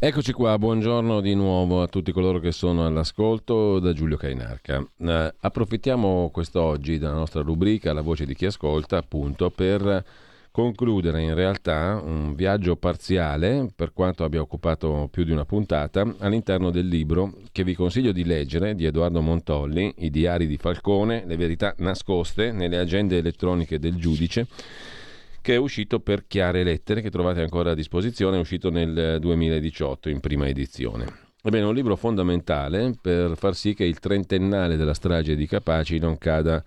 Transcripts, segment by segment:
Eccoci qua, buongiorno di nuovo a tutti coloro che sono all'ascolto da Giulio Cainarca. Eh, approfittiamo quest'oggi della nostra rubrica La voce di chi ascolta appunto per concludere in realtà un viaggio parziale, per quanto abbia occupato più di una puntata, all'interno del libro che vi consiglio di leggere di Edoardo Montolli, I diari di Falcone, le verità nascoste nelle agende elettroniche del giudice che è uscito per chiare lettere, che trovate ancora a disposizione, è uscito nel 2018 in prima edizione. Ebbene, un libro fondamentale per far sì che il trentennale della strage di Capaci non cada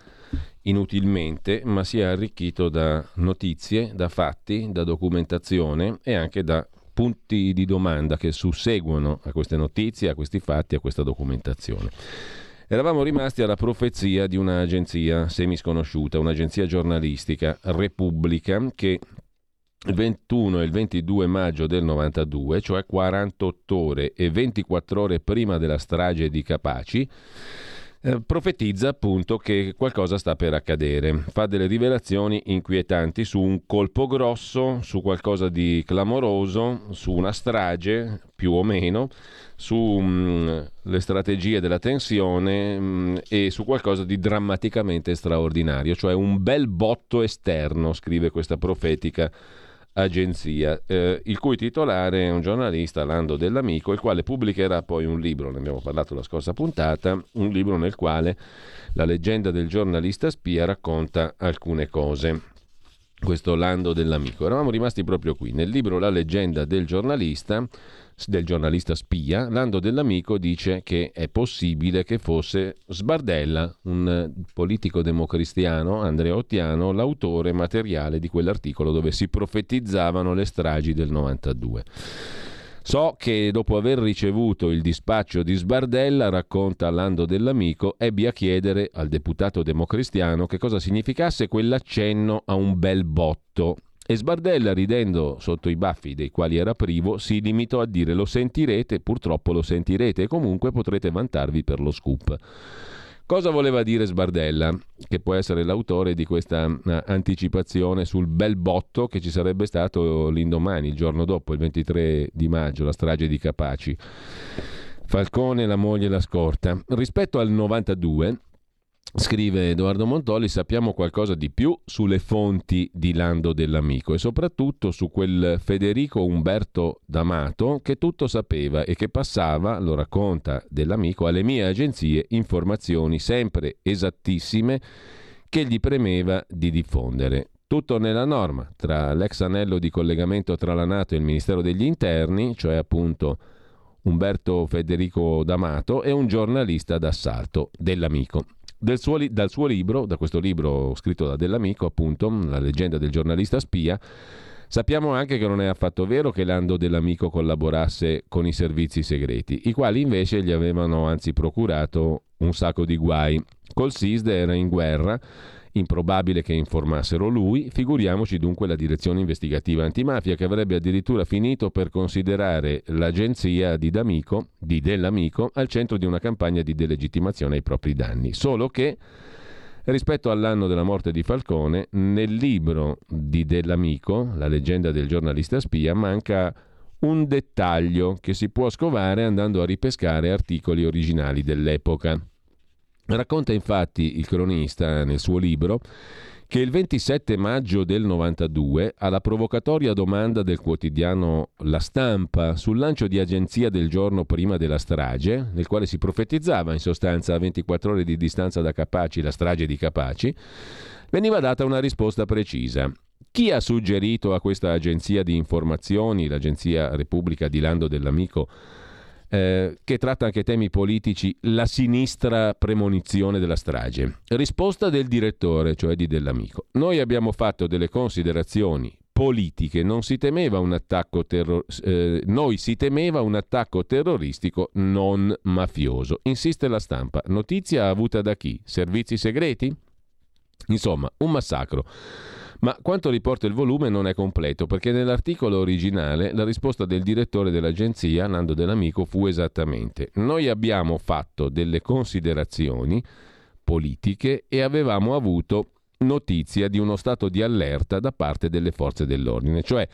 inutilmente, ma sia arricchito da notizie, da fatti, da documentazione e anche da punti di domanda che susseguono a queste notizie, a questi fatti, a questa documentazione. Eravamo rimasti alla profezia di un'agenzia semisconosciuta, un'agenzia giornalistica, Repubblica, che il 21 e il 22 maggio del 92, cioè 48 ore e 24 ore prima della strage di Capaci, eh, profetizza appunto che qualcosa sta per accadere, fa delle rivelazioni inquietanti su un colpo grosso, su qualcosa di clamoroso, su una strage più o meno, sulle strategie della tensione mh, e su qualcosa di drammaticamente straordinario, cioè un bel botto esterno, scrive questa profetica agenzia, eh, il cui titolare è un giornalista, Lando Dell'Amico, il quale pubblicherà poi un libro, ne abbiamo parlato la scorsa puntata, un libro nel quale la leggenda del giornalista spia racconta alcune cose. Questo Lando Dell'Amico. Eravamo rimasti proprio qui. Nel libro La leggenda del giornalista, del giornalista spia, Lando Dell'Amico dice che è possibile che fosse Sbardella, un eh, politico democristiano, andreottiano, l'autore materiale di quell'articolo dove si profetizzavano le stragi del 92. So che dopo aver ricevuto il dispaccio di Sbardella, racconta Lando dell'Amico, ebbi a chiedere al deputato democristiano che cosa significasse quell'accenno a un bel botto. E Sbardella, ridendo sotto i baffi dei quali era privo, si limitò a dire lo sentirete, purtroppo lo sentirete e comunque potrete vantarvi per lo scoop. Cosa voleva dire Sbardella, che può essere l'autore di questa eh, anticipazione sul bel botto che ci sarebbe stato l'indomani, il giorno dopo, il 23 di maggio, la strage di Capaci? Falcone, la moglie e la scorta. Rispetto al 92, Scrive Edoardo Montoli, sappiamo qualcosa di più sulle fonti di Lando dell'Amico e soprattutto su quel Federico Umberto D'Amato che tutto sapeva e che passava, lo racconta dell'amico, alle mie agenzie informazioni sempre esattissime che gli premeva di diffondere. Tutto nella norma, tra l'ex anello di collegamento tra la Nato e il Ministero degli Interni, cioè appunto Umberto Federico D'Amato, e un giornalista d'assalto dell'amico suo, dal suo libro, da questo libro scritto da Dell'Amico, appunto, La leggenda del giornalista spia, Sappiamo anche che non è affatto vero che Lando dell'Amico collaborasse con i servizi segreti, i quali invece gli avevano anzi procurato un sacco di guai. Col SISD era in guerra Improbabile che informassero lui, figuriamoci dunque la direzione investigativa antimafia che avrebbe addirittura finito per considerare l'agenzia di D'Amico, di Dell'Amico, al centro di una campagna di delegittimazione ai propri danni. Solo che rispetto all'anno della morte di Falcone, nel libro di Dell'Amico, la leggenda del giornalista spia, manca un dettaglio che si può scovare andando a ripescare articoli originali dell'epoca. Racconta infatti il cronista nel suo libro che il 27 maggio del 92, alla provocatoria domanda del quotidiano La Stampa sul lancio di agenzia del giorno prima della strage, nel quale si profetizzava in sostanza a 24 ore di distanza da Capaci la strage di Capaci, veniva data una risposta precisa. Chi ha suggerito a questa agenzia di informazioni, l'agenzia Repubblica di Lando dell'Amico, eh, che tratta anche temi politici, la sinistra premonizione della strage. Risposta del direttore, cioè di Dell'Amico. Noi abbiamo fatto delle considerazioni politiche, non si temeva un attacco terror- eh, noi si temeva un attacco terroristico non mafioso. Insiste la stampa. Notizia avuta da chi? Servizi segreti? Insomma, un massacro. Ma quanto riporta il volume non è completo, perché nell'articolo originale la risposta del direttore dell'agenzia, Nando Dell'Amico, fu esattamente: Noi abbiamo fatto delle considerazioni politiche e avevamo avuto notizia di uno stato di allerta da parte delle forze dell'ordine. Cioè,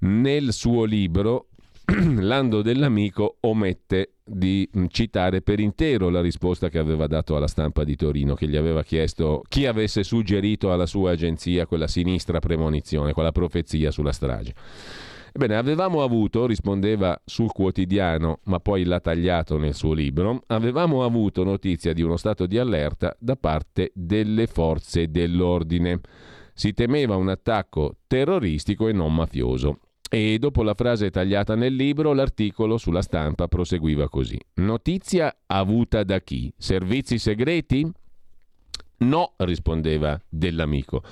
nel suo libro Lando dell'Amico omette di mm, citare per intero la risposta che aveva dato alla stampa di Torino, che gli aveva chiesto chi avesse suggerito alla sua agenzia quella sinistra premonizione, quella profezia sulla strage. Ebbene, avevamo avuto, rispondeva sul quotidiano, ma poi l'ha tagliato nel suo libro, avevamo avuto notizia di uno stato di allerta da parte delle forze dell'ordine. Si temeva un attacco terroristico e non mafioso. E dopo la frase tagliata nel libro, l'articolo sulla stampa proseguiva così. Notizia avuta da chi? Servizi segreti? No, rispondeva dell'amico.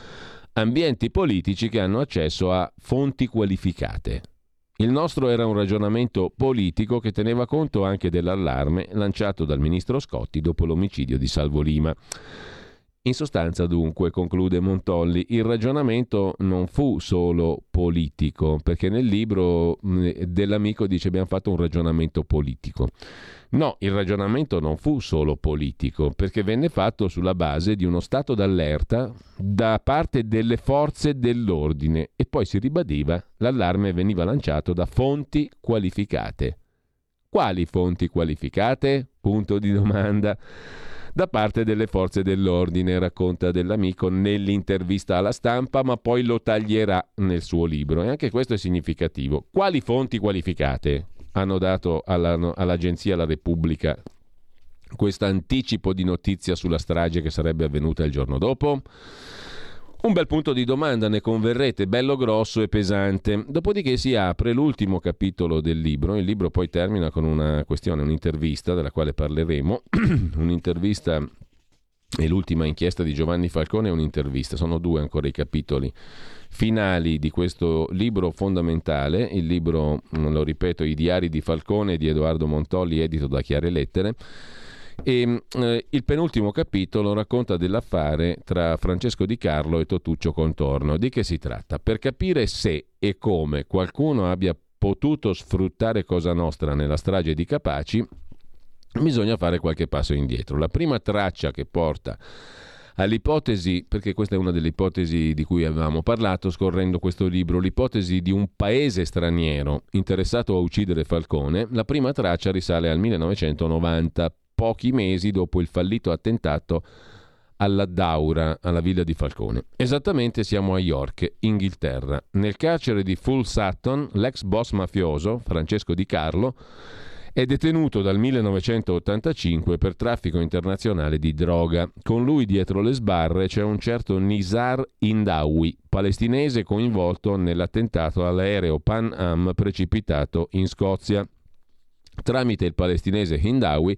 Ambienti politici che hanno accesso a fonti qualificate. Il nostro era un ragionamento politico che teneva conto anche dell'allarme lanciato dal ministro Scotti dopo l'omicidio di Salvo Lima. In sostanza, dunque, conclude Montolli, il ragionamento non fu solo politico, perché nel libro mh, dell'amico dice abbiamo fatto un ragionamento politico. No, il ragionamento non fu solo politico, perché venne fatto sulla base di uno stato d'allerta da parte delle forze dell'ordine e poi si ribadiva l'allarme veniva lanciato da fonti qualificate. Quali fonti qualificate? Punto di domanda da parte delle forze dell'ordine, racconta dell'amico nell'intervista alla stampa, ma poi lo taglierà nel suo libro. E anche questo è significativo. Quali fonti qualificate hanno dato alla, all'agenzia La Repubblica questo anticipo di notizia sulla strage che sarebbe avvenuta il giorno dopo? Un bel punto di domanda, ne converrete, bello grosso e pesante. Dopodiché si apre l'ultimo capitolo del libro. Il libro poi termina con una questione, un'intervista della quale parleremo. un'intervista e l'ultima inchiesta di Giovanni Falcone è un'intervista. Sono due ancora i capitoli finali di questo libro fondamentale. Il libro, lo ripeto, I diari di Falcone di Edoardo Montolli, edito da Chiare Lettere e eh, il penultimo capitolo racconta dell'affare tra Francesco Di Carlo e Totuccio Contorno. Di che si tratta? Per capire se e come qualcuno abbia potuto sfruttare Cosa Nostra nella strage di Capaci, bisogna fare qualche passo indietro. La prima traccia che porta all'ipotesi, perché questa è una delle ipotesi di cui avevamo parlato scorrendo questo libro, l'ipotesi di un paese straniero interessato a uccidere Falcone, la prima traccia risale al 1990 pochi mesi dopo il fallito attentato alla Daura, alla villa di Falcone. Esattamente siamo a York, Inghilterra. Nel carcere di Full Sutton, l'ex boss mafioso, Francesco Di Carlo, è detenuto dal 1985 per traffico internazionale di droga. Con lui dietro le sbarre c'è un certo Nizar Indawi, palestinese coinvolto nell'attentato all'aereo Pan Am precipitato in Scozia. Tramite il palestinese Hindawi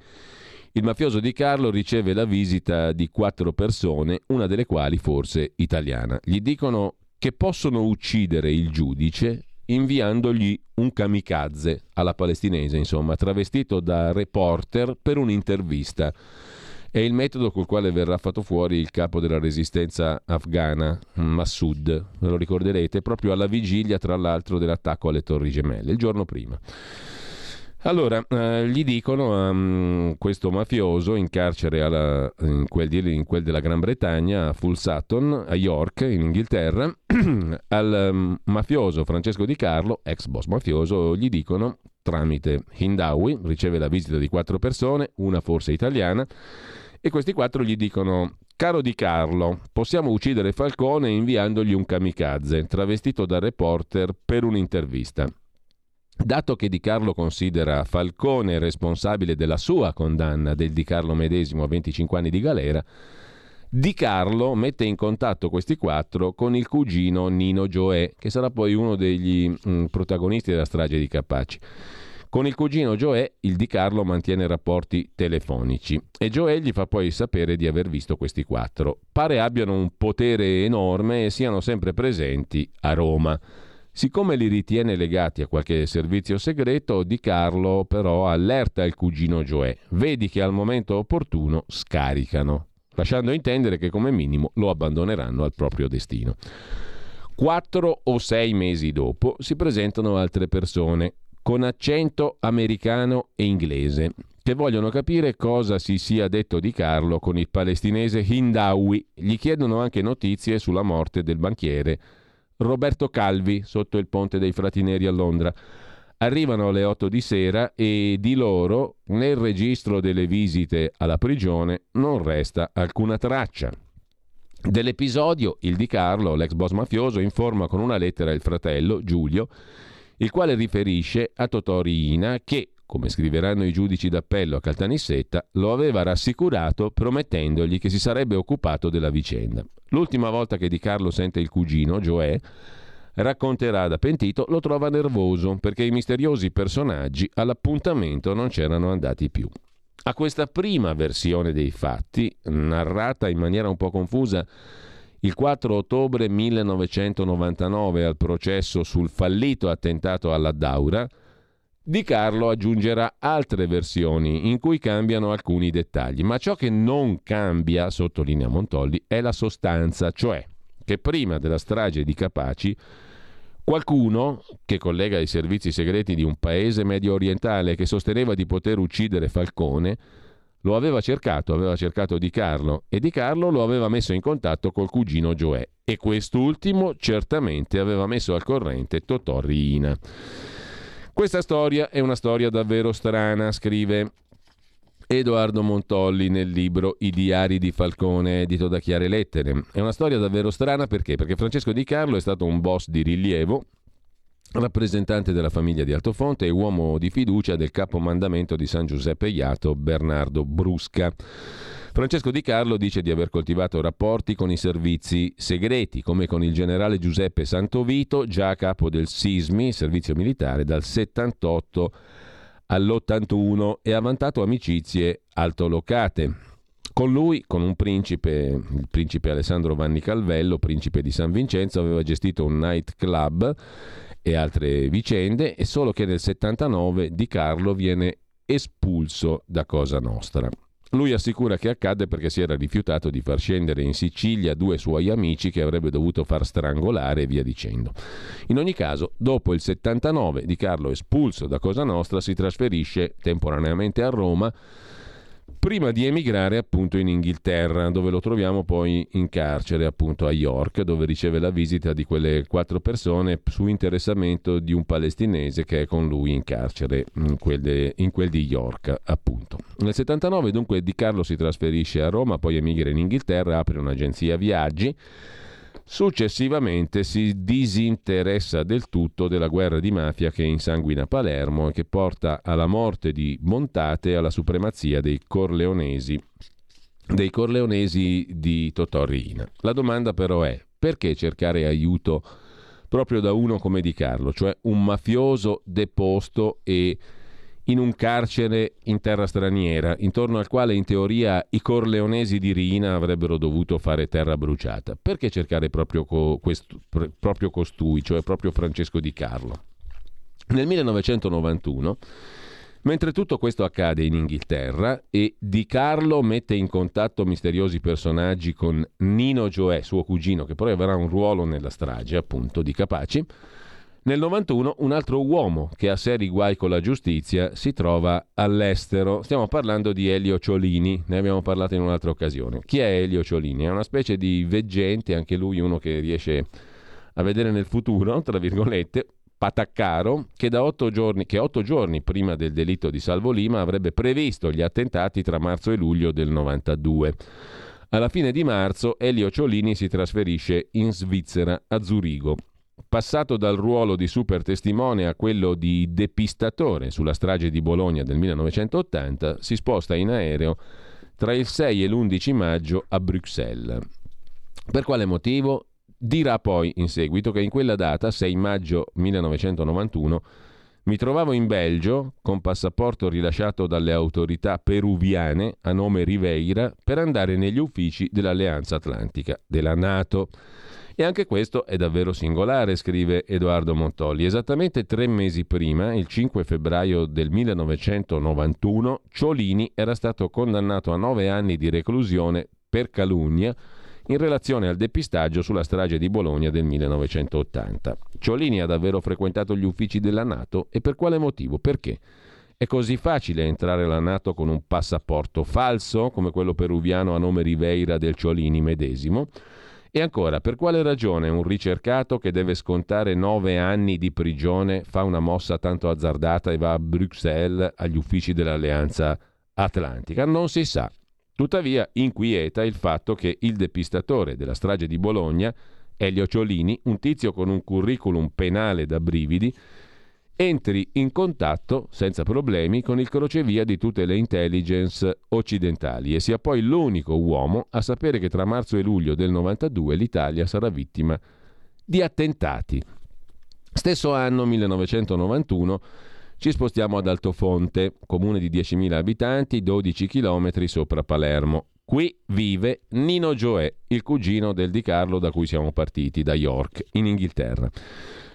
il mafioso di Carlo riceve la visita di quattro persone, una delle quali forse italiana. Gli dicono che possono uccidere il giudice inviandogli un kamikaze alla palestinese, insomma, travestito da reporter per un'intervista. È il metodo col quale verrà fatto fuori il capo della resistenza afghana, Massoud, ve lo ricorderete, proprio alla vigilia, tra l'altro, dell'attacco alle Torri Gemelle, il giorno prima. Allora, eh, gli dicono a um, questo mafioso in carcere alla, in, quel di, in, quel della Gran Bretagna, a Full Sutton, a York, in Inghilterra, al um, mafioso Francesco Di Carlo, ex boss mafioso, gli dicono tramite Hindawi, riceve la visita di quattro persone, una forse italiana, e questi quattro gli dicono Caro Di Carlo, possiamo uccidere Falcone inviandogli un kamikaze, travestito da reporter per un'intervista. Dato che Di Carlo considera Falcone responsabile della sua condanna del Di Carlo medesimo a 25 anni di galera, Di Carlo mette in contatto questi quattro con il cugino Nino Gioè, che sarà poi uno degli mh, mm, protagonisti della strage di Capaci. Con il cugino Gioè il Di Carlo mantiene rapporti telefonici e Gioè gli fa poi sapere di aver visto questi quattro. Pare abbiano un potere enorme e siano sempre presenti a Roma. Siccome li ritiene legati a qualche servizio segreto, Di Carlo però allerta il cugino Gioè. Vedi che al momento opportuno scaricano. lasciando intendere che come minimo lo abbandoneranno al proprio destino. Quattro o sei mesi dopo si presentano altre persone con accento americano e inglese che vogliono capire cosa si sia detto di Carlo con il palestinese Hindawi. Gli chiedono anche notizie sulla morte del banchiere Roberto Calvi sotto il ponte dei Frati Neri a Londra. Arrivano alle 8 di sera e di loro nel registro delle visite alla prigione non resta alcuna traccia. Dell'episodio, il di Carlo, l'ex boss mafioso, informa con una lettera il fratello, Giulio, il quale riferisce a Totò Riina che, come scriveranno i giudici d'appello a Caltanissetta, lo aveva rassicurato promettendogli che si sarebbe occupato della vicenda. L'ultima volta che Di Carlo sente il cugino, Joè, racconterà da pentito, lo trova nervoso perché i misteriosi personaggi all'appuntamento non c'erano andati più. A questa prima versione dei fatti, narrata in maniera un po' confusa il 4 ottobre 1999 al processo sul fallito attentato alla Daura, Di Carlo aggiungerà altre versioni in cui cambiano alcuni dettagli, ma ciò che non cambia, sottolinea Montolli, è la sostanza, cioè che prima della strage di Capaci Qualcuno che collega i servizi segreti di un paese medio orientale che sosteneva di poter uccidere Falcone lo aveva cercato, aveva cercato Di Carlo e Di Carlo lo aveva messo in contatto col cugino Gioè e quest'ultimo certamente aveva messo al corrente Totò Riina. Questa storia è una storia davvero strana, scrive Edoardo Montolli nel libro I diari di Falcone, edito da Chiare Lettere. È una storia davvero strana perché? Perché Francesco Di Carlo è stato un boss di rilievo, rappresentante della famiglia di Altofonte e uomo di fiducia del capomandamento di San Giuseppe Iato, Bernardo Brusca. Francesco Di Carlo dice di aver coltivato rapporti con i servizi segreti, come con il generale Giuseppe Santovito, già a capo del SISMI, servizio militare, dal 78 all'81 e ha vantato amicizie altolocate. Con lui, con un principe, il principe Alessandro Vanni Calvello, principe di San Vincenzo, aveva gestito un night club e altre vicende e solo che nel 79 Di Carlo viene espulso da Cosa Nostra. Lui assicura che accadde perché si era rifiutato di far scendere in Sicilia due suoi amici che avrebbe dovuto far strangolare e via dicendo. In ogni caso, dopo il 79 di Carlo espulso da Cosa Nostra si trasferisce temporaneamente a Roma prima di emigrare appunto in Inghilterra, dove lo troviamo poi in carcere appunto a York, dove riceve la visita di quelle quattro persone su interessamento di un palestinese che è con lui in carcere, in quel, de, in quel di York appunto. Nel 79 dunque Di Carlo si trasferisce a Roma, poi emigra in Inghilterra, apre un'agenzia viaggi Successivamente si disinteressa del tutto della guerra di mafia che insanguina Palermo e che porta alla morte di Montate e alla supremazia dei Corleonesi, dei Corleonesi di Totò Riina. La domanda però è perché cercare aiuto proprio da uno come Di Carlo, cioè un mafioso deposto e in un carcere in terra straniera, intorno al quale in teoria i corleonesi di Rina avrebbero dovuto fare terra bruciata. Perché cercare proprio, co- questo, pr- proprio costui, cioè proprio Francesco Di Carlo? Nel 1991, mentre tutto questo accade in Inghilterra e Di Carlo mette in contatto misteriosi personaggi con Nino Gioè, suo cugino, che poi avrà un ruolo nella strage appunto di Capaci, nel 91 un altro uomo che ha seri guai con la giustizia si trova all'estero. Stiamo parlando di Elio Ciolini, ne abbiamo parlato in un'altra occasione. Chi è Elio Ciolini? È una specie di veggente, anche lui uno che riesce a vedere nel futuro, tra virgolette, Pataccaro, che, da otto giorni, che otto giorni prima del delitto di Salvo Lima avrebbe previsto gli attentati tra marzo e luglio del 92. Alla fine di marzo Elio Ciolini si trasferisce in Svizzera, a Zurigo, Passato dal ruolo di super testimone a quello di depistatore sulla strage di Bologna del 1980, si sposta in aereo tra il 6 e l'11 maggio a Bruxelles. Per quale motivo? Dirà poi in seguito che in quella data, 6 maggio 1991, mi trovavo in Belgio con passaporto rilasciato dalle autorità peruviane a nome Riveira per andare negli uffici dell'Alleanza Atlantica, della Nato. E anche questo è davvero singolare, scrive Edoardo Montolli. Esattamente tre mesi prima, il 5 febbraio del 1991, Ciolini era stato condannato a nove anni di reclusione per calunnia in relazione al depistaggio sulla strage di Bologna del 1980. Ciolini ha davvero frequentato gli uffici della Nato e per quale motivo? Perché? È così facile entrare alla Nato con un passaporto falso, come quello peruviano a nome Riveira del Ciolini medesimo? E ancora, per quale ragione un ricercato che deve scontare nove anni di prigione fa una mossa tanto azzardata e va a Bruxelles agli uffici dell'Alleanza Atlantica? Non si sa. Tuttavia inquieta il fatto che il depistatore della strage di Bologna, Elio Ciolini, un tizio con un curriculum penale da brividi, entri in contatto senza problemi con il crocevia di tutte le intelligence occidentali e sia poi l'unico uomo a sapere che tra marzo e luglio del 92 l'Italia sarà vittima di attentati. Stesso anno 1991 ci spostiamo ad Altofonte, comune di 10.000 abitanti, 12 km sopra Palermo. Qui vive Nino Gioè, il cugino del Di Carlo da cui siamo partiti, da York, in Inghilterra.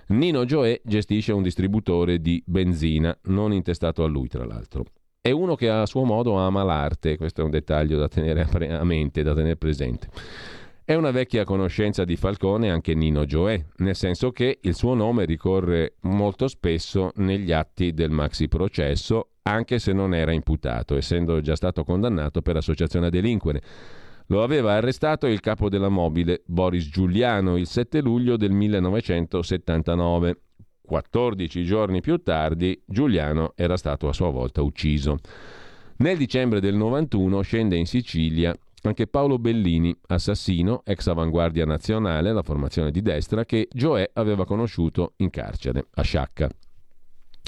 Nino Gioè gestisce un distributore di benzina, non intestato a lui tra l'altro. È uno che a suo modo ama l'arte, questo è un dettaglio da tenere a mente, da tenere presente. È una vecchia conoscenza di Falcone anche Nino Gioè, nel senso che il suo nome ricorre molto spesso negli atti del maxi processo, anche se non era imputato, essendo già stato condannato per associazione a delinquere. Lo aveva arrestato il capo della mobile, Boris Giuliano, il 7 luglio del 1979. 14 giorni più tardi, Giuliano era stato a sua volta ucciso. Nel dicembre del 91 scende in Sicilia anche Paolo Bellini, assassino, ex avanguardia nazionale, la formazione di destra, che Gioè aveva conosciuto in carcere, a Sciacca,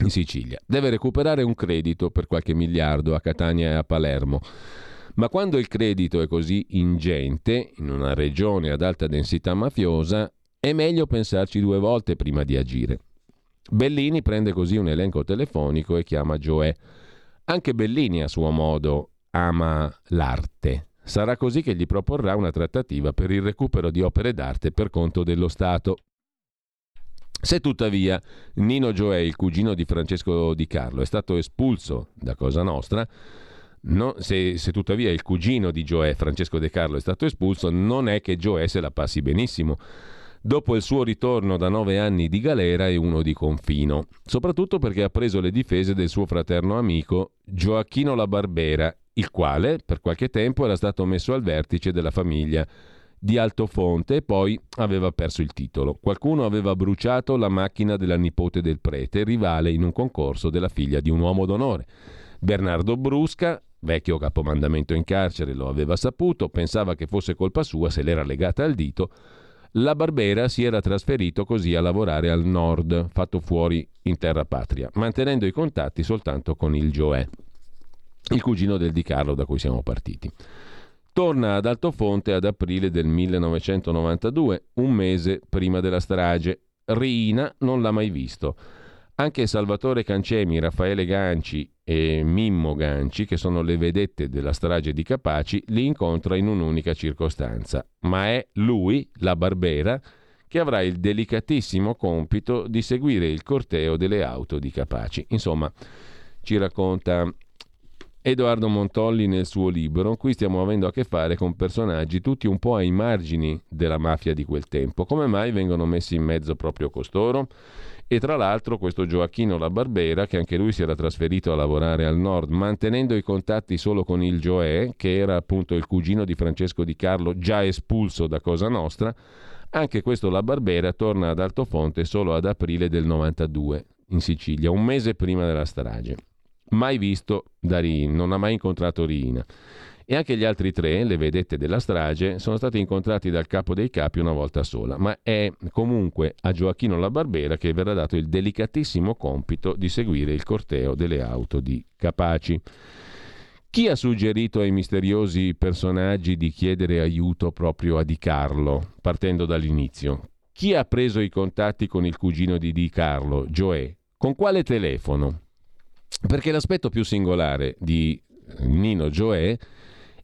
in Sicilia. Deve recuperare un credito per qualche miliardo a Catania e a Palermo. Ma quando il credito è così ingente, in una regione ad alta densità mafiosa, è meglio pensarci due volte prima di agire. Bellini prende così un elenco telefonico e chiama Gioè. Anche Bellini a suo modo ama l'arte. Sarà così che gli proporrà una trattativa per il recupero di opere d'arte per conto dello Stato. Se tuttavia Nino Gioè, il cugino di Francesco Di Carlo, è stato espulso da Cosa Nostra, no, se, se, tuttavia il cugino di Gioè, Francesco De Carlo, è stato espulso, non è che Gioè se la passi benissimo. Dopo il suo ritorno da nove anni di galera e uno di confino, soprattutto perché ha preso le difese del suo fraterno amico Gioacchino La Barbera, il quale per qualche tempo era stato messo al vertice della famiglia di Altofonte e poi aveva perso il titolo. Qualcuno aveva bruciato la macchina della nipote del prete, rivale in un concorso della figlia di un uomo d'onore. Bernardo Brusca, vecchio capomandamento in carcere, lo aveva saputo, pensava che fosse colpa sua se l'era legata al dito. La Barbera si era trasferito così a lavorare al nord, fatto fuori in terra patria, mantenendo i contatti soltanto con il Gioè, il cugino del Di Carlo da cui siamo partiti. Torna ad Altofonte ad aprile del 1992, un mese prima della strage. Riina non l'ha mai visto. Anche Salvatore Cancemi, Raffaele Ganci e Mimmo Ganci, che sono le vedette della strage di Capaci, li incontra in un'unica circostanza. Ma è lui, la Barbera, che avrà il delicatissimo compito di seguire il corteo delle auto di Capaci. Insomma, ci racconta Edoardo Montolli nel suo libro, qui stiamo avendo a che fare con personaggi tutti un po' ai margini della mafia di quel tempo. Come mai vengono messi in mezzo proprio costoro? E tra l'altro questo Gioacchino La Barbera, che anche lui si era trasferito a lavorare al nord, mantenendo i contatti solo con il Gioè, che era appunto il cugino di Francesco Di Carlo, già espulso da Cosa Nostra, anche questo La Barbera torna ad Altofonte solo ad aprile del 92, in Sicilia, un mese prima della strage mai visto da Rin, non ha mai incontrato Rina. E anche gli altri tre, le vedette della strage, sono stati incontrati dal capo dei capi una volta sola, ma è comunque a Gioacchino La Barbera che verrà dato il delicatissimo compito di seguire il corteo delle auto di Capaci. Chi ha suggerito ai misteriosi personaggi di chiedere aiuto proprio a Di Carlo, partendo dall'inizio? Chi ha preso i contatti con il cugino di Di Carlo, Gioè? Con quale telefono? Perché l'aspetto più singolare di Nino Gioè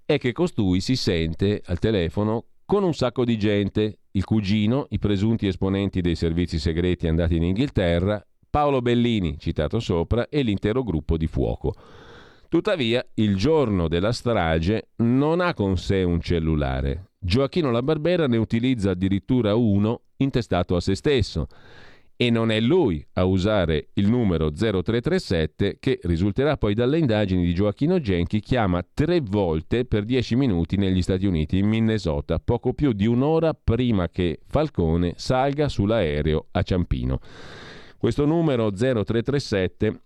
è che costui si sente al telefono con un sacco di gente, il cugino, i presunti esponenti dei servizi segreti andati in Inghilterra, Paolo Bellini, citato sopra, e l'intero gruppo di fuoco. Tuttavia, il giorno della strage non ha con sé un cellulare. Gioacchino La Barbera ne utilizza addirittura uno intestato a se stesso e non è lui a usare il numero 0337 che risulterà poi dalle indagini di Gioacchino Genchi chiama tre volte per dieci minuti negli Stati Uniti, in Minnesota, poco più di un'ora prima che Falcone salga sull'aereo a Ciampino. Questo numero 0337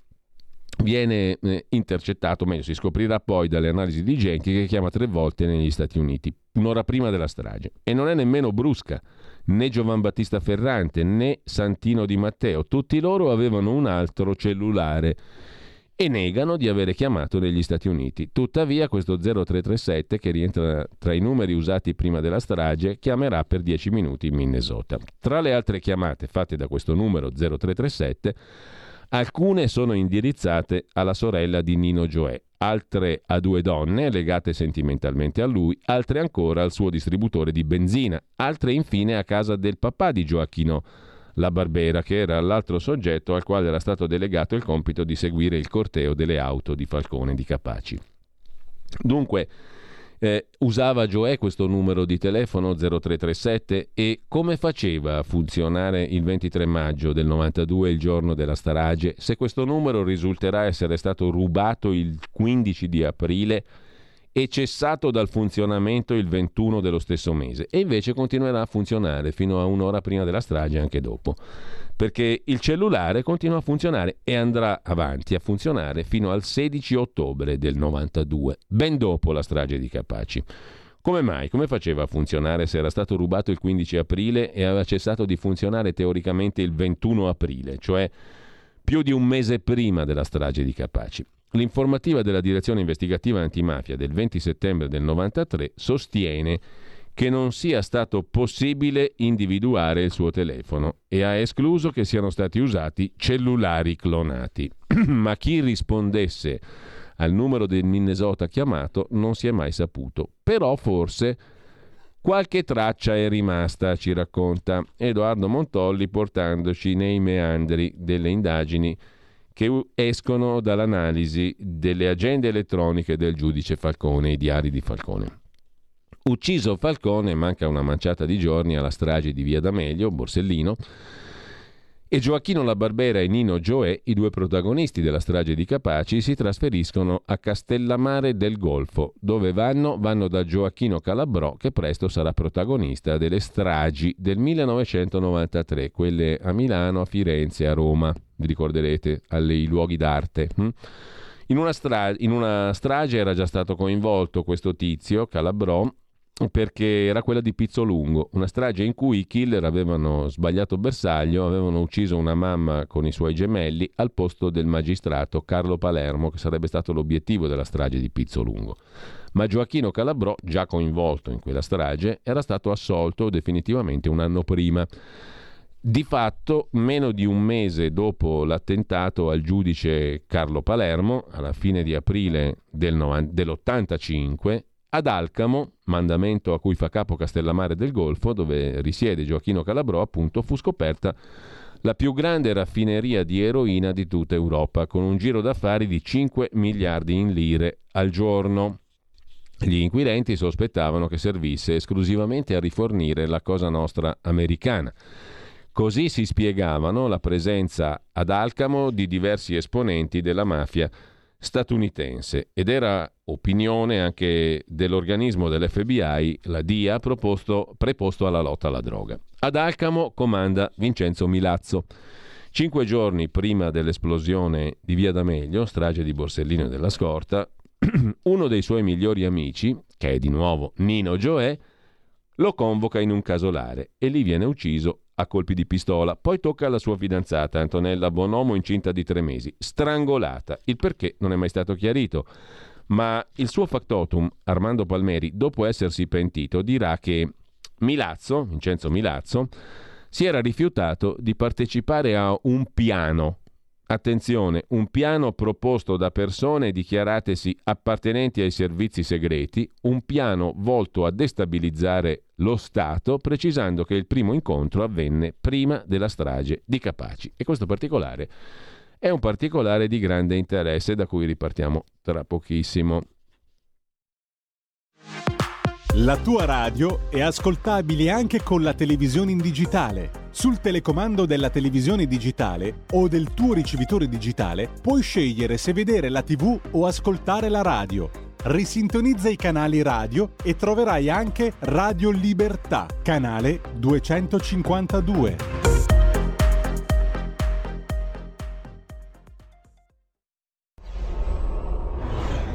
viene eh, intercettato, meglio si scoprirà poi dalle analisi di Genchi che chiama tre volte negli Stati Uniti, un'ora prima della strage. E non è nemmeno brusca né Giovan Battista Ferrante né Santino Di Matteo, tutti loro avevano un altro cellulare e negano di avere chiamato negli Stati Uniti. Tuttavia questo 0337, che rientra tra i numeri usati prima della strage, chiamerà per 10 minuti in Minnesota. Tra le altre chiamate fatte da questo numero 0337, alcune sono indirizzate alla sorella di Nino Gioè, altre a due donne legate sentimentalmente a lui, altre ancora al suo distributore di benzina, altre infine a casa del papà di Gioacchino la Barbera, che era l'altro soggetto al quale era stato delegato il compito di seguire il corteo delle auto di Falcone di Capaci. Dunque, eh, usava Gioè questo numero di telefono 0337 e come faceva a funzionare il 23 maggio del 92, il giorno della strage, se questo numero risulterà essere stato rubato il 15 di aprile e cessato dal funzionamento il 21 dello stesso mese e invece continuerà a funzionare fino a un'ora prima della strage anche dopo perché il cellulare continua a funzionare e andrà avanti a funzionare fino al 16 ottobre del 92, ben dopo la strage di Capaci. Come mai? Come faceva a funzionare se era stato rubato il 15 aprile e aveva cessato di funzionare teoricamente il 21 aprile, cioè più di un mese prima della strage di Capaci? L'informativa della Direzione Investigativa Antimafia del 20 settembre del 93 sostiene che non sia stato possibile individuare il suo telefono e ha escluso che siano stati usati cellulari clonati. Ma chi rispondesse al numero del Minnesota chiamato non si è mai saputo. Però forse qualche traccia è rimasta, ci racconta Edoardo Montolli portandoci nei meandri delle indagini che escono dall'analisi delle agende elettroniche del giudice Falcone, i diari di Falcone. Ucciso Falcone, manca una manciata di giorni alla strage di Via D'Amelio, Borsellino, e Gioacchino La Barbera e Nino Gioè, i due protagonisti della strage di Capaci, si trasferiscono a Castellamare del Golfo. Dove vanno? Vanno da Gioacchino Calabrò, che presto sarà protagonista delle stragi del 1993, quelle a Milano, a Firenze, a Roma. Vi ricorderete, ai luoghi d'arte. Hm? In una, stra- in una, strage era già stato coinvolto questo tizio, Calabrò, perché era quella di Pizzolungo, una strage in cui i killer avevano sbagliato bersaglio, avevano ucciso una mamma con i suoi gemelli al posto del magistrato Carlo Palermo, che sarebbe stato l'obiettivo della strage di Pizzolungo. Ma Gioacchino Calabrò, già coinvolto in quella strage, era stato assolto definitivamente un anno prima. Di fatto, meno di un mese dopo l'attentato al giudice Carlo Palermo, alla fine di aprile del, dell'85, ad Alcamo, mandamento a cui fa capo Castellammare del Golfo, dove risiede Gioacchino Calabrò, appunto, fu scoperta la più grande raffineria di eroina di tutta Europa, con un giro d'affari di 5 miliardi in lire al giorno. Gli inquirenti sospettavano che servisse esclusivamente a rifornire la Cosa Nostra americana. Così si spiegavano la presenza ad Alcamo di diversi esponenti della mafia statunitense ed era opinione anche dell'organismo dell'FBI, la DIA, proposto, preposto alla lotta alla droga. Ad Alcamo comanda Vincenzo Milazzo. Cinque giorni prima dell'esplosione di Via D'Amelio, strage di Borsellino e della Scorta, uno dei suoi migliori amici, che è di nuovo Nino Gioè, lo convoca in un casolare e lì viene ucciso a colpi di pistola. Poi tocca alla sua fidanzata, Antonella Bonomo, incinta di tre mesi, strangolata. Il perché non è mai stato chiarito. Ma il suo factotum, Armando Palmeri, dopo essersi pentito, dirà che Milazzo, Vincenzo Milazzo, si era rifiutato di partecipare a un piano Attenzione, un piano proposto da persone dichiaratesi appartenenti ai servizi segreti, un piano volto a destabilizzare lo Stato, precisando che il primo incontro avvenne prima della strage di Capaci. E questo particolare è un particolare di grande interesse da cui ripartiamo tra pochissimo. La tua radio è ascoltabile anche con la televisione in digitale. Sul telecomando della televisione digitale o del tuo ricevitore digitale puoi scegliere se vedere la TV o ascoltare la radio. Risintonizza i canali radio e troverai anche Radio Libertà, canale 252.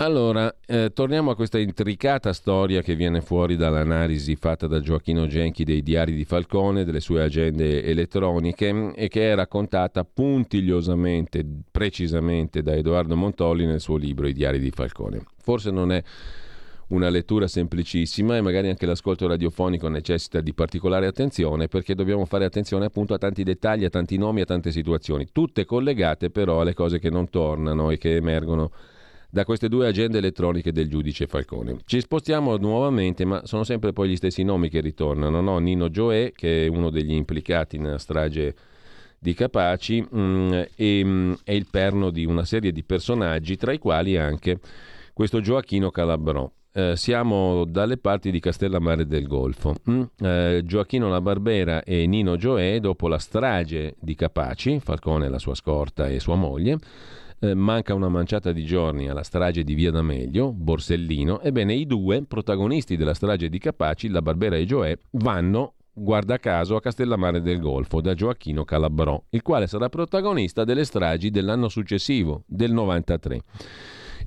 Allora, eh, torniamo a questa intricata storia che viene fuori dall'analisi fatta da Gioacchino Genchi dei diari di Falcone, delle sue agende elettroniche e che è raccontata puntigliosamente, precisamente da Edoardo Montolli nel suo libro I diari di Falcone. Forse non è una lettura semplicissima e magari anche l'ascolto radiofonico necessita di particolare attenzione perché dobbiamo fare attenzione appunto a tanti dettagli, a tanti nomi, a tante situazioni, tutte collegate però alle cose che non tornano e che emergono da queste due agende elettroniche del giudice Falcone. Ci spostiamo nuovamente, ma sono sempre poi gli stessi nomi che ritornano. No? Nino Gioè, che è uno degli implicati nella strage di Capaci, mh, e, mh, è il perno di una serie di personaggi, tra i quali anche questo Gioacchino Calabrò. Eh, siamo dalle parti di Castellammare del Golfo. Mm? Eh, Gioacchino La Barbera e Nino Gioè, dopo la strage di Capaci, Falcone, la sua scorta e sua moglie, eh, manca una manciata di giorni alla strage di Via D'Amelio, Borsellino, ebbene i due protagonisti della strage di Capaci, La Barbera e Gioè, vanno guarda caso a Castellammare del Golfo da Gioacchino Calabrò, il quale sarà protagonista delle stragi dell'anno successivo, del 93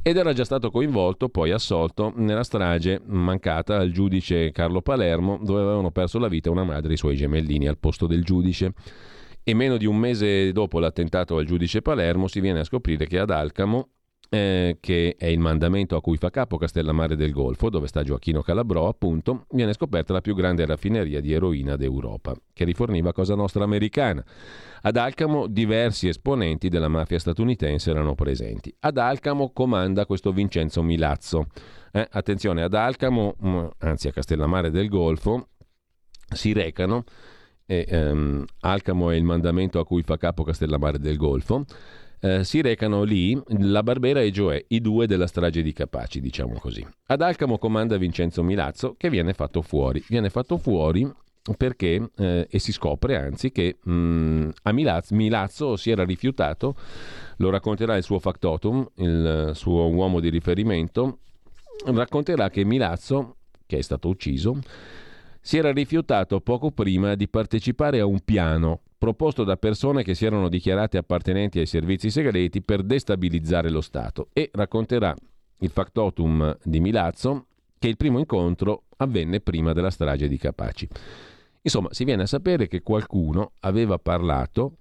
ed era già stato coinvolto, poi assolto, nella strage mancata al giudice Carlo Palermo, dove avevano perso la vita una madre e i suoi gemellini al posto del giudice. E meno di un mese dopo l'attentato al giudice Palermo si viene a scoprire che ad Alcamo, eh, che è il mandamento a cui fa capo Castellammare del Golfo, dove sta Gioacchino Calabrò, appunto, viene scoperta la più grande raffineria di eroina d'Europa, che riforniva Cosa Nostra americana. Ad Alcamo diversi esponenti della mafia statunitense erano presenti. Ad Alcamo comanda questo Vincenzo Milazzo. Eh, attenzione, ad Alcamo, mh, anzi a Castellammare del Golfo, si recano, e, ehm, Alcamo è il mandamento a cui fa capo Castellammare del Golfo, eh, si recano lì la Barbera e Gioè, i due della strage di Capaci, diciamo così. Ad Alcamo comanda Vincenzo Milazzo che viene fatto fuori. Viene fatto fuori perché, eh, e si scopre anzi, che mh, a Milazzo, Milazzo si era rifiutato, lo racconterà il suo factotum, il suo uomo di riferimento, racconterà che Milazzo, che è stato ucciso, si era rifiutato poco prima di partecipare a un piano proposto da persone che si erano dichiarate appartenenti ai servizi segreti per destabilizzare lo Stato e racconterà il factotum di Milazzo che il primo incontro avvenne prima della strage di Capaci. Insomma, si viene a sapere che qualcuno aveva parlato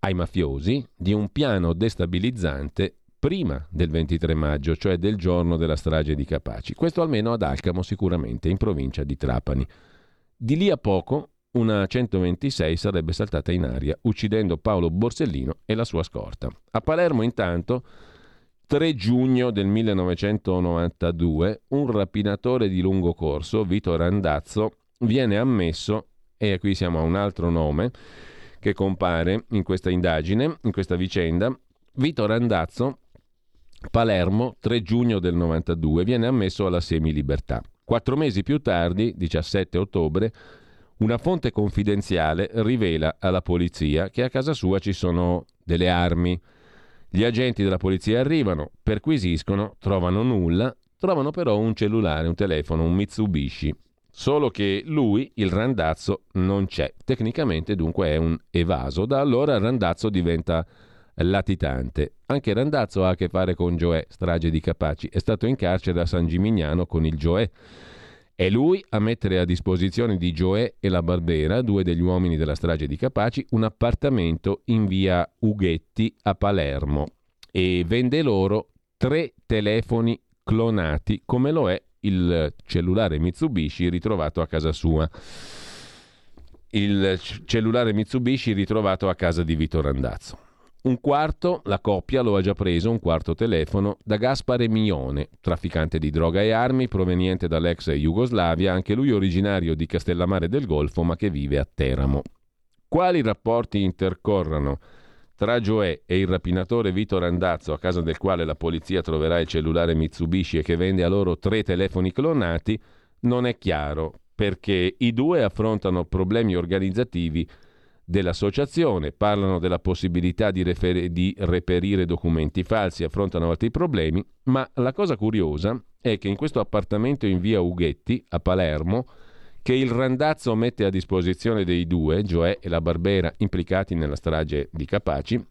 ai mafiosi di un piano destabilizzante prima del 23 maggio, cioè del giorno della strage di Capaci. Questo almeno ad Alcamo sicuramente, in provincia di Trapani. Di lì a poco una 126 sarebbe saltata in aria, uccidendo Paolo Borsellino e la sua scorta. A Palermo intanto 3 giugno del 1992 un rapinatore di lungo corso, Vito Randazzo, viene ammesso, e qui siamo a un altro nome che compare in questa indagine, in questa vicenda, Vito Randazzo, Palermo, 3 giugno del 92, viene ammesso alla semilibertà. Quattro mesi più tardi, 17 ottobre, una fonte confidenziale rivela alla polizia che a casa sua ci sono delle armi. Gli agenti della polizia arrivano, perquisiscono, trovano nulla, trovano però un cellulare, un telefono, un Mitsubishi. Solo che lui, il randazzo, non c'è. Tecnicamente dunque è un evaso. Da allora il randazzo diventa latitante. Anche Randazzo ha a che fare con Gioè, strage di Capaci. È stato in carcere a San Gimignano con il Gioè. È lui a mettere a disposizione di Gioè e la Barbera, due degli uomini della strage di Capaci, un appartamento in via Ughetti a Palermo e vende loro tre telefoni clonati, come lo è il cellulare Mitsubishi ritrovato a casa sua. Il cellulare Mitsubishi ritrovato a casa di Vito Randazzo. Un quarto, la coppia lo ha già preso, un quarto telefono, da Gaspare Mione, trafficante di droga e armi proveniente dall'ex Jugoslavia, anche lui originario di Castellammare del Golfo ma che vive a Teramo. Quali rapporti intercorrano tra Gioè e il rapinatore Vito Randazzo, a casa del quale la polizia troverà il cellulare Mitsubishi e che vende a loro tre telefoni clonati, non è chiaro, perché i due affrontano problemi organizzativi dell'associazione, parlano della possibilità di, refer- di reperire documenti falsi, affrontano altri problemi, ma la cosa curiosa è che in questo appartamento in via Ughetti, a Palermo, che il Randazzo mette a disposizione dei due, Gioè e la Barbera implicati nella strage di Capaci,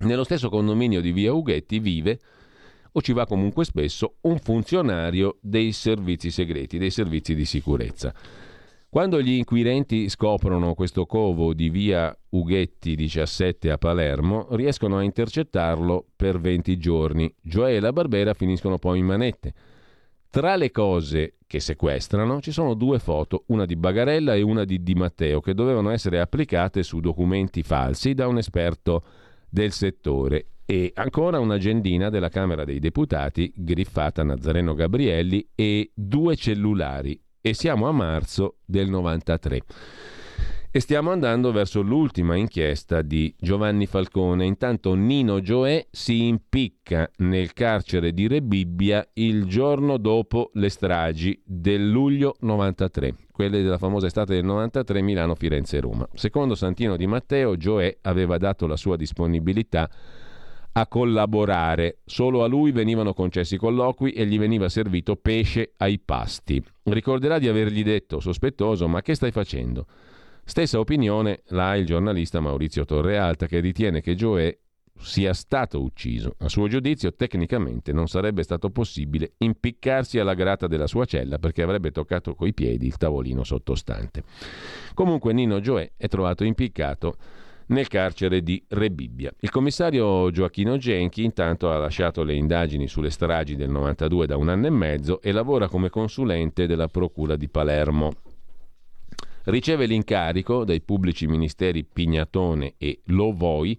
nello stesso condominio di via Ughetti vive o ci va comunque spesso un funzionario dei servizi segreti, dei servizi di sicurezza. Quando gli inquirenti scoprono questo covo di via Ughetti 17 a Palermo, riescono a intercettarlo per 20 giorni. Gioè e la Barbera finiscono poi in manette. Tra le cose che sequestrano ci sono due foto, una di Bagarella e una di Di Matteo, che dovevano essere applicate su documenti falsi da un esperto del settore e ancora un'agendina della Camera dei Deputati griffata Nazareno Gabrielli e due cellulari e siamo a marzo del 93. E stiamo andando verso l'ultima inchiesta di Giovanni Falcone. Intanto Nino Gioè si impicca nel carcere di Rebibbia il giorno dopo le stragi del luglio 93, quelle della famosa estate del 93 Milano, Firenze e Roma. Secondo Santino Di Matteo, Gioè aveva dato la sua disponibilità a collaborare. Solo a lui venivano concessi colloqui e gli veniva servito pesce ai pasti. Ricorderà di avergli detto, sospettoso, ma che stai facendo? Stessa opinione l'ha il giornalista Maurizio Torrealta che ritiene che Gioè sia stato ucciso. A suo giudizio, tecnicamente non sarebbe stato possibile impiccarsi alla grata della sua cella perché avrebbe toccato coi piedi il tavolino sottostante. Comunque Nino Gioè è trovato impiccato nel carcere di Rebibbia. Il commissario Gioacchino Genchi intanto ha lasciato le indagini sulle stragi del 92 da un anno e mezzo e lavora come consulente della Procura di Palermo riceve l'incarico dai pubblici ministeri Pignatone e Lovoi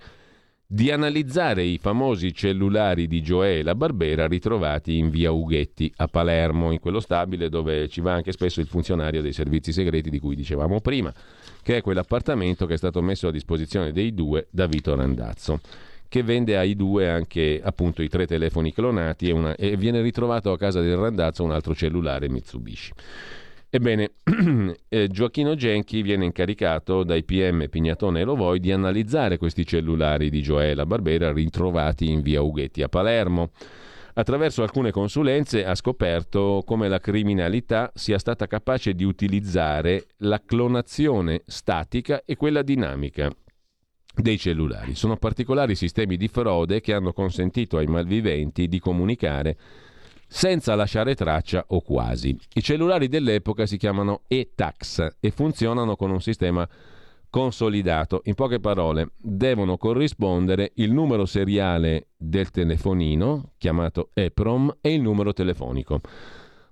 di analizzare i famosi cellulari di Gioè e la Barbera ritrovati in via Ughetti a Palermo, in quello stabile dove ci va anche spesso il funzionario dei servizi segreti di cui dicevamo prima, che è quell'appartamento che è stato messo a disposizione dei due da Vito Randazzo che vende ai due anche appunto i tre telefoni clonati e, una, e viene ritrovato a casa del Randazzo un altro cellulare Mitsubishi. Ebbene, eh, Gioacchino Genchi viene incaricato dai PM Pignatone e Lovoi di analizzare questi cellulari di Gioela Barbera ritrovati in via Ughetti a Palermo. Attraverso alcune consulenze ha scoperto come la criminalità sia stata capace di utilizzare la clonazione statica e quella dinamica dei cellulari. Sono particolari sistemi di frode che hanno consentito ai malviventi di comunicare senza lasciare traccia o quasi. I cellulari dell'epoca si chiamano e-tax e funzionano con un sistema consolidato. In poche parole, devono corrispondere il numero seriale del telefonino, chiamato EPROM, e il numero telefonico.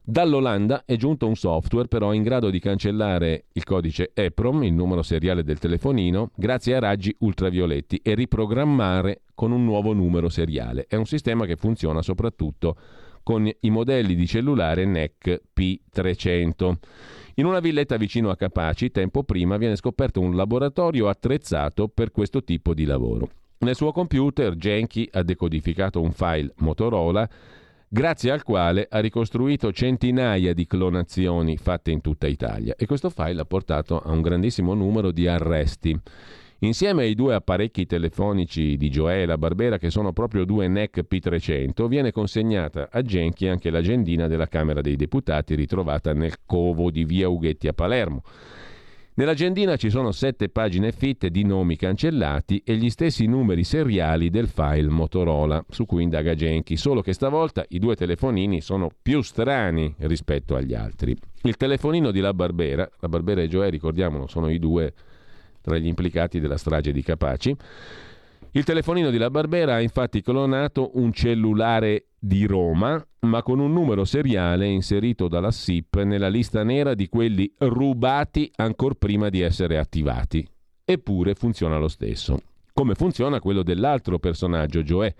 Dall'Olanda è giunto un software però in grado di cancellare il codice EPROM, il numero seriale del telefonino, grazie a raggi ultravioletti e riprogrammare con un nuovo numero seriale. È un sistema che funziona soprattutto con i modelli di cellulare NEC P300. In una villetta vicino a Capaci, tempo prima, viene scoperto un laboratorio attrezzato per questo tipo di lavoro. Nel suo computer Genchi ha decodificato un file Motorola grazie al quale ha ricostruito centinaia di clonazioni fatte in tutta Italia e questo file ha portato a un grandissimo numero di arresti. Insieme ai due apparecchi telefonici di Gioela Barbera, che sono proprio due NEC P300, viene consegnata a Genchi anche l'agendina della Camera dei Deputati ritrovata nel covo di via Ughetti a Palermo. Nell'agendina ci sono sette pagine fitte di nomi cancellati e gli stessi numeri seriali del file Motorola su cui indaga Genchi, solo che stavolta i due telefonini sono più strani rispetto agli altri. Il telefonino di La Barbera, La Barbera e Gioè, ricordiamolo, sono i due tra gli implicati della strage di Capaci. Il telefonino di La Barbera ha infatti clonato un cellulare di Roma, ma con un numero seriale inserito dalla SIP nella lista nera di quelli rubati ancora prima di essere attivati. Eppure funziona lo stesso. come funziona quello dell'altro personaggio, Joe,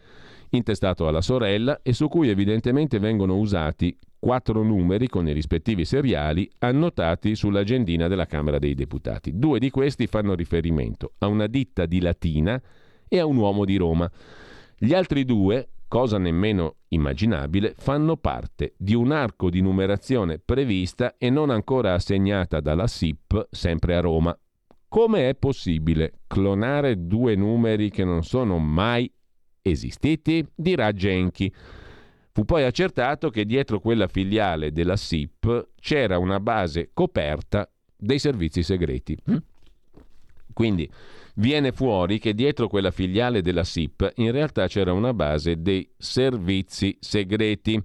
intestato alla sorella e su cui evidentemente vengono usati quattro numeri con i rispettivi seriali annotati sull'agendina della Camera dei Deputati. Due di questi fanno riferimento a una ditta di Latina e a un uomo di Roma. Gli altri due, cosa nemmeno immaginabile, fanno parte di un arco di numerazione prevista e non ancora assegnata dalla SIP, sempre a Roma. Come è possibile clonare due numeri che non sono mai esistiti? Dirà Genchi. Fu poi accertato che dietro quella filiale della SIP c'era una base coperta dei servizi segreti. Quindi viene fuori che dietro quella filiale della SIP in realtà c'era una base dei servizi segreti.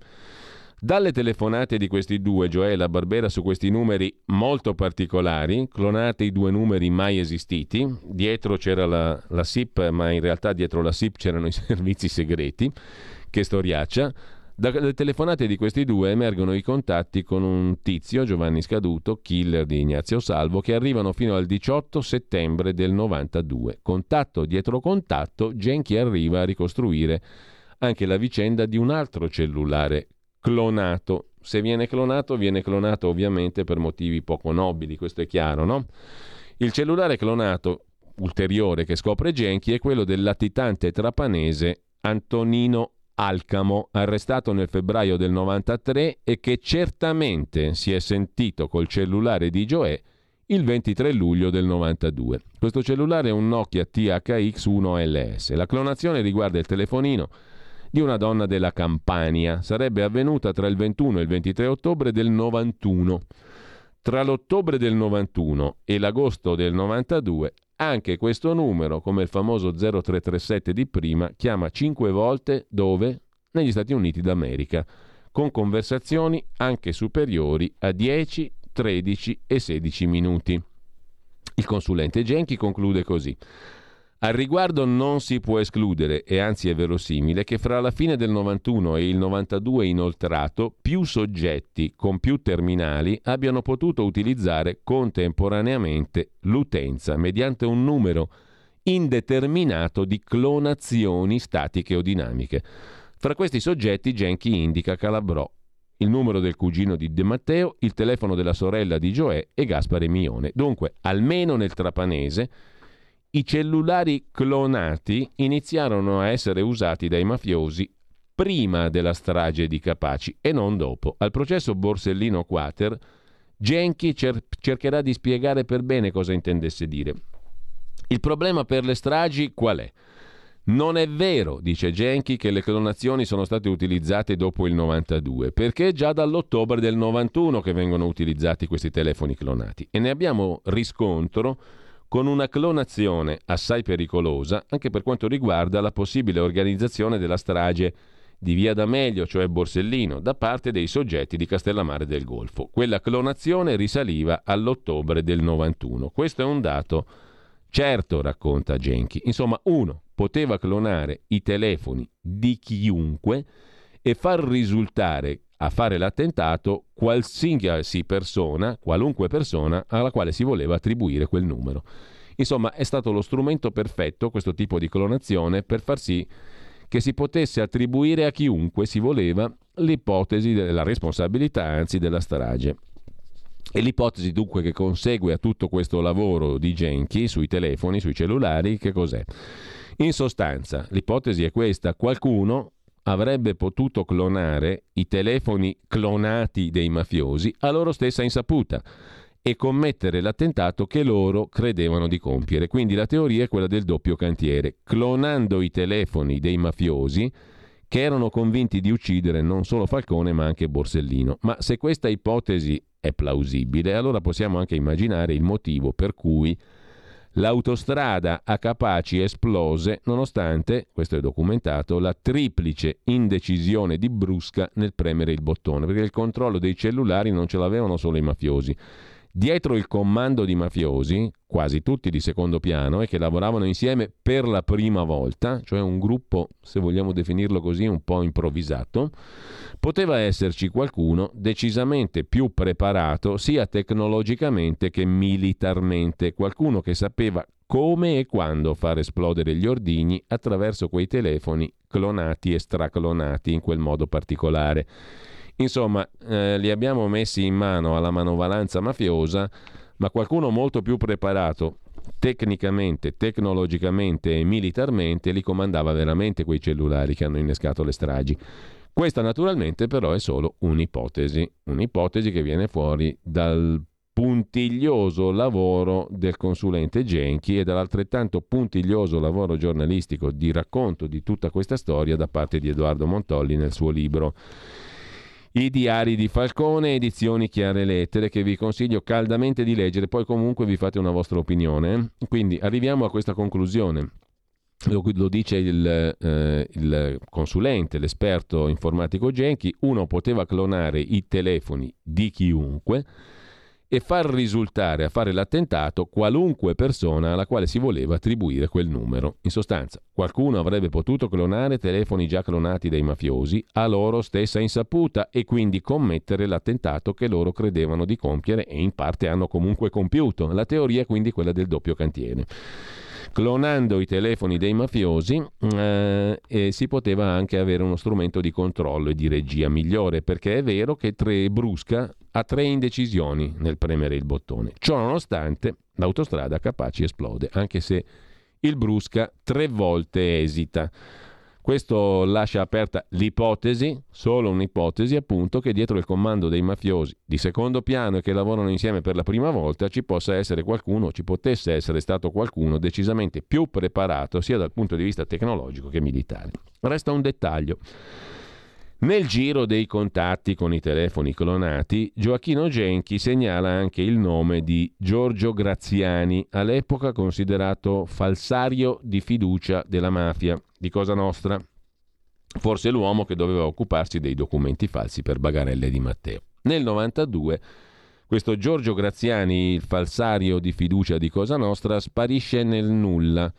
Dalle telefonate di questi due, Gioela Barbera, su questi numeri molto particolari, clonate i due numeri mai esistiti, dietro c'era la, la SIP, ma in realtà dietro la SIP c'erano i servizi segreti, che storiaccia, dalle telefonate di questi due emergono i contatti con un tizio, Giovanni Scaduto, killer di Ignazio Salvo, che arrivano fino al 18 settembre del 92. Contatto dietro contatto, Genchi arriva a ricostruire anche la vicenda di un altro cellulare clonato. Se viene clonato, viene clonato ovviamente per motivi poco nobili, questo è chiaro, no? Il cellulare clonato ulteriore che scopre Genchi è quello del latitante trapanese Antonino Alcamo, arrestato nel febbraio del 93 e che certamente si è sentito col cellulare di Joe il 23 luglio del 92. Questo cellulare è un Nokia THX1LS. La clonazione riguarda il telefonino di una donna della Campania. Sarebbe avvenuta tra il 21 e il 23 ottobre del 91. Tra l'ottobre del 91 e l'agosto del 92 anche questo numero, come il famoso 0337 di prima, chiama 5 volte dove? Negli Stati Uniti d'America, con conversazioni anche superiori a 10, 13 e 16 minuti. Il consulente Genchi conclude così. Al riguardo non si può escludere, e anzi è verosimile, che fra la fine del 91 e il 92 inoltrato più soggetti con più terminali abbiano potuto utilizzare contemporaneamente l'utenza mediante un numero indeterminato di clonazioni statiche o dinamiche. Fra questi soggetti Genchi indica Calabrò, il numero del cugino di De Matteo, il telefono della sorella di Gioè e Gaspare Mione. Dunque, almeno nel trapanese, i cellulari clonati iniziarono a essere usati dai mafiosi prima della strage di Capaci e non dopo. Al processo Borsellino Quater, Genchi cer- cercherà di spiegare per bene cosa intendesse dire. Il problema per le stragi qual è? Non è vero, dice Genchi, che le clonazioni sono state utilizzate dopo il 92, perché è già dall'ottobre del 91 che vengono utilizzati questi telefoni clonati e ne abbiamo riscontro con una clonazione assai pericolosa anche per quanto riguarda la possibile organizzazione della strage di Via D'Amelio, cioè Borsellino, da parte dei soggetti di Castellammare del Golfo. Quella clonazione risaliva all'ottobre del 91. Questo è un dato certo, racconta Genchi. Insomma, uno poteva clonare i telefoni di chiunque e far risultare a fare l'attentato qualsiasi persona, qualunque persona alla quale si voleva attribuire quel numero. Insomma, è stato lo strumento perfetto, questo tipo di clonazione, per far sì che si potesse attribuire a chiunque si voleva l'ipotesi della responsabilità, anzi della strage. E l'ipotesi dunque che consegue a tutto questo lavoro di Genchi sui telefoni, sui cellulari, che cos'è? In sostanza, l'ipotesi è questa, qualcuno avrebbe potuto clonare i telefoni clonati dei mafiosi a loro stessa insaputa e commettere l'attentato che loro credevano di compiere. Quindi la teoria è quella del doppio cantiere, clonando i telefoni dei mafiosi che erano convinti di uccidere non solo Falcone ma anche Borsellino. Ma se questa ipotesi è plausibile, allora possiamo anche immaginare il motivo per cui L'autostrada a Capaci esplose nonostante, questo è documentato, la triplice indecisione di Brusca nel premere il bottone, perché il controllo dei cellulari non ce l'avevano solo i mafiosi. Dietro il comando di mafiosi, quasi tutti di secondo piano e che lavoravano insieme per la prima volta, cioè un gruppo, se vogliamo definirlo così, un po' improvvisato, poteva esserci qualcuno decisamente più preparato sia tecnologicamente che militarmente, qualcuno che sapeva come e quando far esplodere gli ordigni attraverso quei telefoni clonati e straclonati in quel modo particolare. Insomma, eh, li abbiamo messi in mano alla manovalanza mafiosa, ma qualcuno molto più preparato tecnicamente, tecnologicamente e militarmente li comandava veramente quei cellulari che hanno innescato le stragi. Questa naturalmente però è solo un'ipotesi, un'ipotesi che viene fuori dal puntiglioso lavoro del consulente Genchi e dall'altrettanto puntiglioso lavoro giornalistico di racconto di tutta questa storia da parte di Edoardo Montolli nel suo libro i diari di Falcone, edizioni Chiare Lettere, che vi consiglio caldamente di leggere, poi comunque vi fate una vostra opinione. Quindi arriviamo a questa conclusione. Lo, dice il, eh, il, consulente, l'esperto informatico Genchi, uno poteva clonare i telefoni di chiunque e far risultare a fare l'attentato qualunque persona alla quale si voleva attribuire quel numero. In sostanza, qualcuno avrebbe potuto clonare telefoni già clonati dai mafiosi a loro stessa insaputa e quindi commettere l'attentato che loro credevano di compiere e in parte hanno comunque compiuto. La teoria è quindi quella del doppio cantiere clonando i telefoni dei mafiosi eh, si poteva anche avere uno strumento di controllo e di regia migliore, perché è vero che Brusca ha tre indecisioni nel premere il bottone. Ciò nonostante, l'autostrada Capaci esplode, anche se il Brusca tre volte esita. Questo lascia aperta l'ipotesi, solo un'ipotesi appunto, che dietro il comando dei mafiosi di secondo piano e che lavorano insieme per la prima volta ci possa essere qualcuno, ci potesse essere stato qualcuno decisamente più preparato sia dal punto di vista tecnologico che militare. Resta un dettaglio. Nel giro dei contatti con i telefoni clonati, Gioacchino Genchi segnala anche il nome di Giorgio Graziani, all'epoca considerato falsario di fiducia della mafia di Cosa Nostra. Forse l'uomo che doveva occuparsi dei documenti falsi per Bagarelle di Matteo. Nel 92 questo Giorgio Graziani, il falsario di fiducia di Cosa Nostra, sparisce nel nulla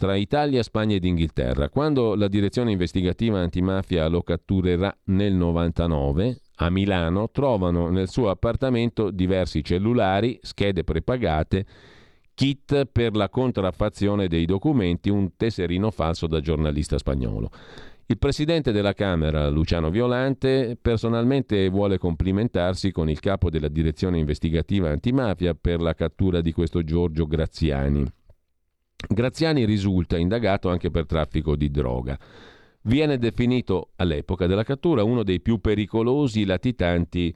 tra Italia, Spagna ed Inghilterra. Quando la direzione investigativa antimafia lo catturerà nel 99 a Milano, trovano nel suo appartamento diversi cellulari, schede prepagate kit per la contraffazione dei documenti, un tesserino falso da giornalista spagnolo. Il presidente della Camera, Luciano Violante, personalmente vuole complimentarsi con il capo della direzione investigativa antimafia per la cattura di questo Giorgio Graziani. Graziani risulta indagato anche per traffico di droga. Viene definito all'epoca della cattura uno dei più pericolosi latitanti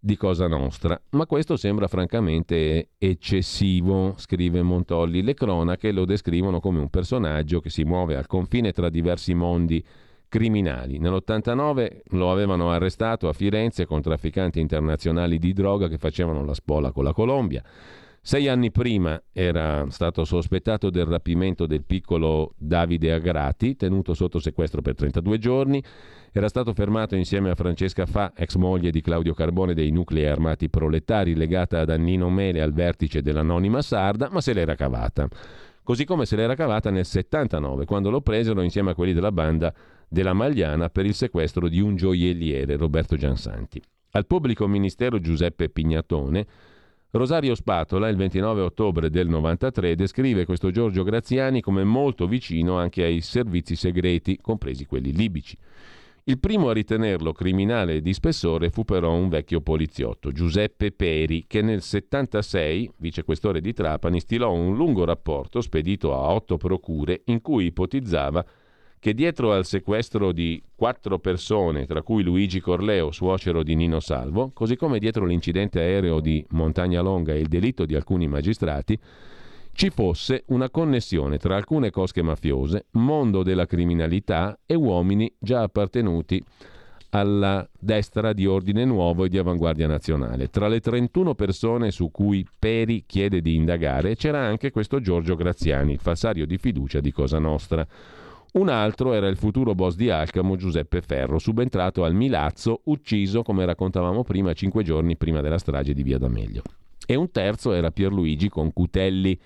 di Cosa Nostra, ma questo sembra francamente eccessivo, scrive Montolli. Le cronache lo descrivono come un personaggio che si muove al confine tra diversi mondi criminali. Nell'89 lo avevano arrestato a Firenze con trafficanti internazionali di droga che facevano la spola con la Colombia. Sei anni prima era stato sospettato del rapimento del piccolo Davide Agrati, tenuto sotto sequestro per 32 giorni. Era stato fermato insieme a Francesca Fa, ex moglie di Claudio Carbone dei nuclei armati proletari, legata ad Annino Mele al vertice dell'anonima sarda, ma se l'era cavata. Così come se l'era cavata nel 79, quando lo presero insieme a quelli della banda della Magliana per il sequestro di un gioielliere, Roberto Giansanti. Al pubblico ministero Giuseppe Pignatone, Rosario Spatola, il 29 ottobre del 93, descrive questo Giorgio Graziani come molto vicino anche ai servizi segreti, compresi quelli libici. Il primo a ritenerlo criminale di spessore fu però un vecchio poliziotto, Giuseppe Peri, che nel 76, vicequestore di Trapani, stilò un lungo rapporto spedito a otto procure in cui ipotizzava che dietro al sequestro di quattro persone, tra cui Luigi Corleo, suocero di Nino Salvo, così come dietro l'incidente aereo di Montagna Longa e il delitto di alcuni magistrati, ci fosse una connessione tra alcune cosche mafiose, mondo della criminalità e uomini già appartenuti alla destra di Ordine Nuovo e di Avanguardia Nazionale. Tra le 31 persone su cui Peri chiede di indagare c'era anche questo Giorgio Graziani, il falsario di fiducia di Cosa Nostra. Un altro era il futuro boss di Alcamo, Giuseppe Ferro, subentrato al Milazzo, ucciso, come raccontavamo prima, cinque giorni prima della strage di Via D'Amelio. E un terzo era Pierluigi Concutelli.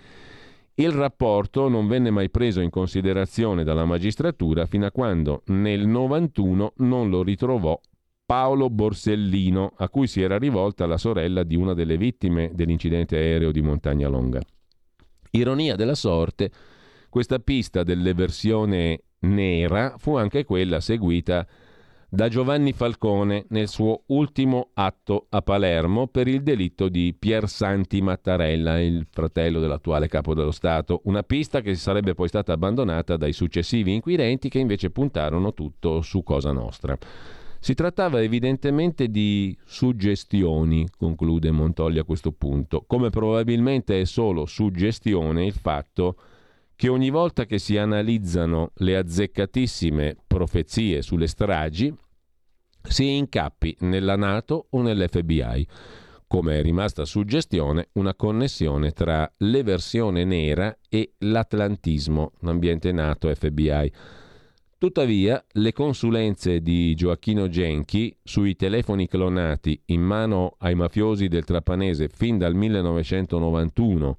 Il rapporto non venne mai preso in considerazione dalla magistratura fino a quando nel 91 non lo ritrovò Paolo Borsellino, a cui si era rivolta la sorella di una delle vittime dell'incidente aereo di Montagna Longa. Ironia della sorte, questa pista dell'eversione nera fu anche quella seguita da Giovanni Falcone nel suo ultimo atto a Palermo per il delitto di Pier Santi Mattarella, il fratello dell'attuale capo dello Stato, una pista che sarebbe poi stata abbandonata dai successivi inquirenti che invece puntarono tutto su Cosa Nostra. Si trattava evidentemente di suggestioni, conclude Montolli a questo punto, come probabilmente è solo suggestione il fatto che ogni volta che si analizzano le azzeccatissime profezie sulle stragi, si incappi nella Nato o nell'FBI. Come è rimasta suggestione, una connessione tra l'eversione nera e l'atlantismo, l'ambiente NATO FBI. Tuttavia, le consulenze di Gioacchino Genchi sui telefoni clonati in mano ai mafiosi del Trapanese fin dal 1991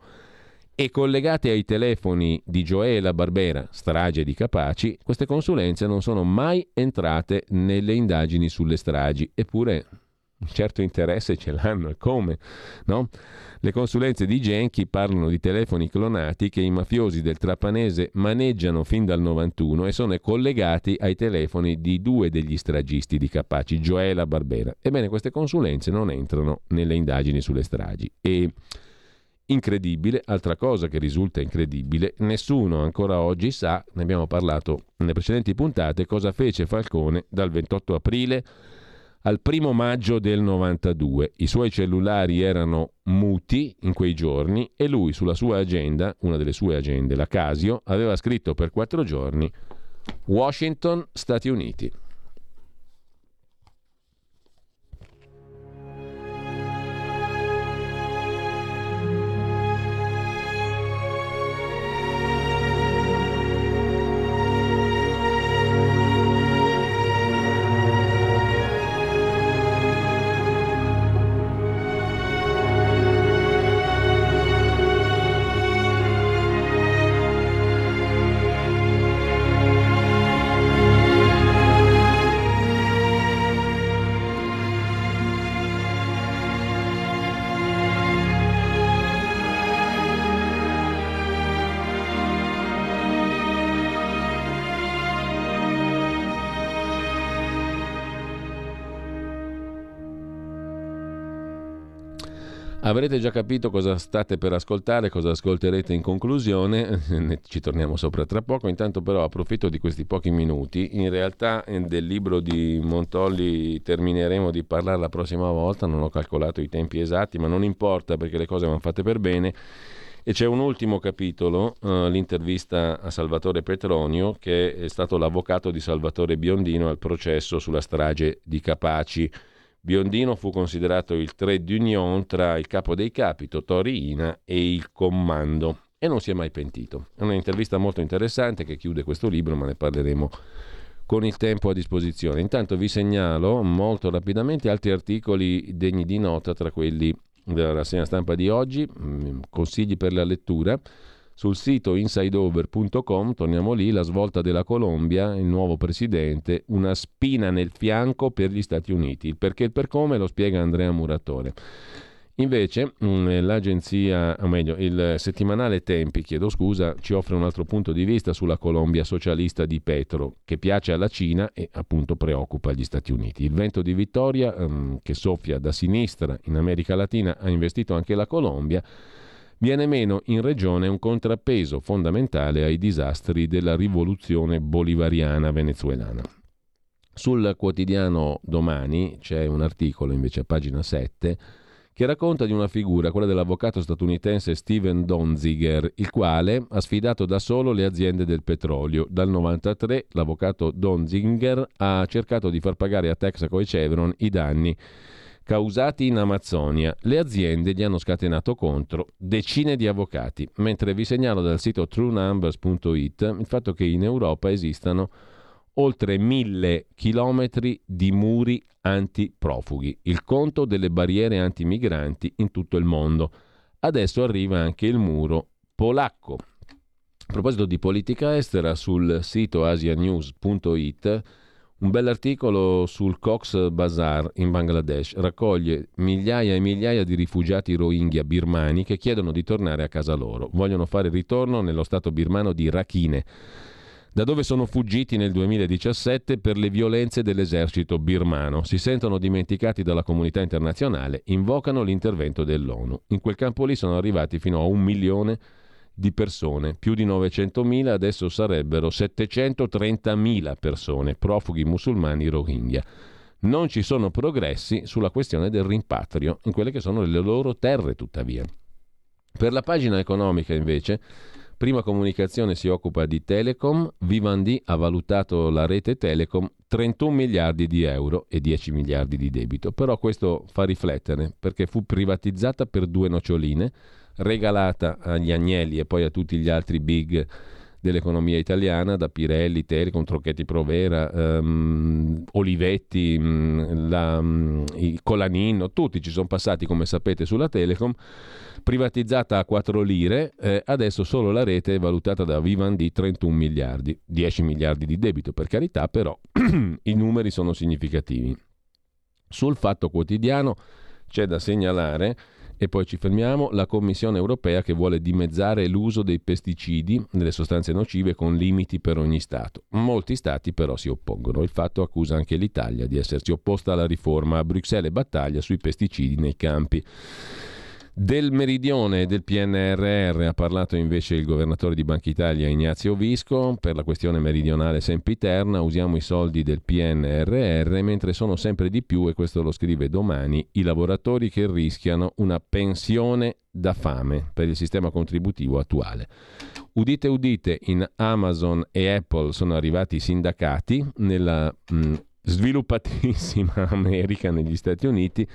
e collegate ai telefoni di Gioela Barbera, strage di Capaci, queste consulenze non sono mai entrate nelle indagini sulle stragi, eppure un certo interesse ce l'hanno e come, no? Le consulenze di Genchi parlano di telefoni clonati che i mafiosi del Trapanese maneggiano fin dal 91 e sono collegati ai telefoni di due degli stragisti di Capaci, Gioela Barbera. Ebbene, queste consulenze non entrano nelle indagini sulle stragi e Incredibile, altra cosa che risulta incredibile, nessuno ancora oggi sa, ne abbiamo parlato nelle precedenti puntate, cosa fece Falcone dal 28 aprile al primo maggio del 92. I suoi cellulari erano muti in quei giorni e lui sulla sua agenda, una delle sue agende, la Casio, aveva scritto per quattro giorni Washington, Stati Uniti. Avrete già capito cosa state per ascoltare, cosa ascolterete in conclusione, ci torniamo sopra tra poco, intanto però approfitto di questi pochi minuti, in realtà eh, del libro di Montolli termineremo di parlare la prossima volta, non ho calcolato i tempi esatti, ma non importa perché le cose vanno fatte per bene. E c'è un ultimo capitolo, uh, l'intervista a Salvatore Petronio, che è stato l'avvocato di Salvatore Biondino al processo sulla strage di Capaci. Biondino fu considerato il trade d'union tra il capo dei capi, Totò Riina, e il comando e non si è mai pentito. È un'intervista molto interessante che chiude questo libro, ma ne parleremo con il tempo a disposizione. Intanto vi segnalo molto rapidamente altri articoli degni di nota tra quelli della rassegna stampa di oggi, mm, consigli per la lettura. Sul sito insideover.com, torniamo lì, la svolta della Colombia, il nuovo presidente, una spina nel fianco per gli Stati Uniti. Il perché e il per come lo spiega Andrea Muratore. Invece mm, l'agenzia, o meglio, il settimanale Tempi, chiedo scusa, ci offre un altro punto di vista sulla Colombia socialista di Petro, che piace alla Cina e appunto preoccupa gli Stati Uniti. Il vento di vittoria um, che soffia da sinistra in America Latina ha investito anche la Colombia viene meno in regione un contrappeso fondamentale ai disastri della rivoluzione bolivariana venezuelana. Sul quotidiano Domani c'è un articolo invece a pagina 7 che racconta di una figura, quella dell'avvocato statunitense Steven Donziger, il quale ha sfidato da solo le aziende del petrolio. Dal 1993 l'avvocato Donziger ha cercato di far pagare a Texaco e Chevron i danni causati in Amazzonia. Le aziende gli hanno scatenato contro decine di avvocati, mentre vi segnalo dal sito truenumbers.it il fatto che in Europa esistano oltre mille chilometri di muri antiprofughi, il conto delle barriere antimigranti in tutto il mondo. Adesso arriva anche il muro polacco. A proposito di politica estera, sul sito asianews.it Un bell'articolo sul Cox Bazar in Bangladesh raccoglie migliaia e migliaia di rifugiati rohingya birmani che chiedono di tornare a casa loro. Vogliono fare ritorno nello stato birmano di Rakhine, da dove sono fuggiti nel 2017 per le violenze dell'esercito birmano. Si sentono dimenticati dalla comunità internazionale, invocano l'intervento dell'ONU. In quel campo lì sono arrivati fino a un milione di persone, più di 900.000, adesso sarebbero 730.000 persone, profughi musulmani rohingya. Non ci sono progressi sulla questione del rimpatrio in quelle che sono le loro terre, tuttavia. Per la pagina economica, invece, Prima Comunicazione si occupa di Telecom, Vivendi ha valutato la rete Telecom 31 miliardi di euro e 10 miliardi di debito, però questo fa riflettere perché fu privatizzata per due noccioline, regalata agli Agnelli e poi a tutti gli altri big dell'economia italiana, da Pirelli, Telecom, Trocchetti Provera, ehm, Olivetti, mh, la, mh, i Colaninno, tutti ci sono passati come sapete sulla Telecom, privatizzata a 4 lire, eh, adesso solo la rete è valutata da Vivendi 31 miliardi, 10 miliardi di debito per carità, però i numeri sono significativi. Sul fatto quotidiano c'è da segnalare e poi ci fermiamo, la Commissione europea che vuole dimezzare l'uso dei pesticidi, delle sostanze nocive, con limiti per ogni Stato. Molti Stati però si oppongono. Il fatto accusa anche l'Italia di essersi opposta alla riforma. A Bruxelles battaglia sui pesticidi nei campi. Del meridione e del PNRR ha parlato invece il governatore di Banca Italia Ignazio Visco. Per la questione meridionale sempiterna usiamo i soldi del PNRR mentre sono sempre di più, e questo lo scrive domani, i lavoratori che rischiano una pensione da fame per il sistema contributivo attuale. Udite udite, in Amazon e Apple sono arrivati i sindacati nella mh, sviluppatissima America negli Stati Uniti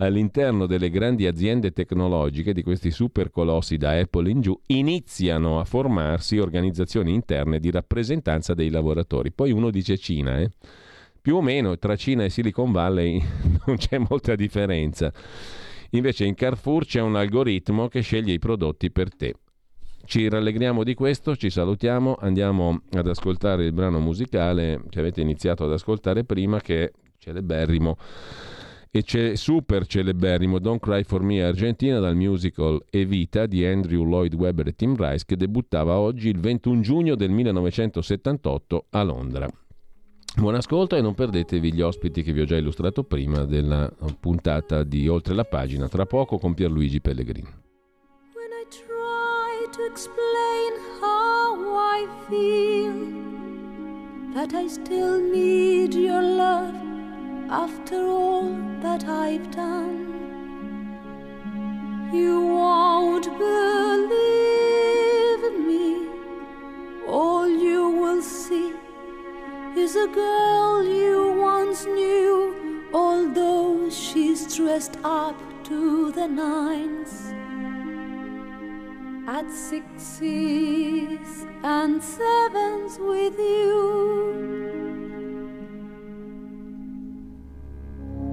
all'interno delle grandi aziende tecnologiche di questi super colossi da Apple in giù iniziano a formarsi organizzazioni interne di rappresentanza dei lavoratori. Poi uno dice Cina, eh? più o meno tra Cina e Silicon Valley non c'è molta differenza. Invece in Carrefour c'è un algoritmo che sceglie i prodotti per te. Ci rallegriamo di questo, ci salutiamo, andiamo ad ascoltare il brano musicale che avete iniziato ad ascoltare prima che è celeberrimo e c'è super celeberrimo Don't Cry For Me Argentina dal musical Evita di Andrew Lloyd Webber e Tim Rice che debuttava oggi il 21 giugno del 1978 a Londra. Buon ascolto e non perdetevi gli ospiti che vi ho già illustrato prima della puntata di Oltre la pagina, tra poco con Pierluigi Pellegrini. When I try to explain how I feel, that I still need your love after all that I've done, you won't believe me. All you will see is a girl you once knew, although she's dressed up to the nines at sixes and sevens with you.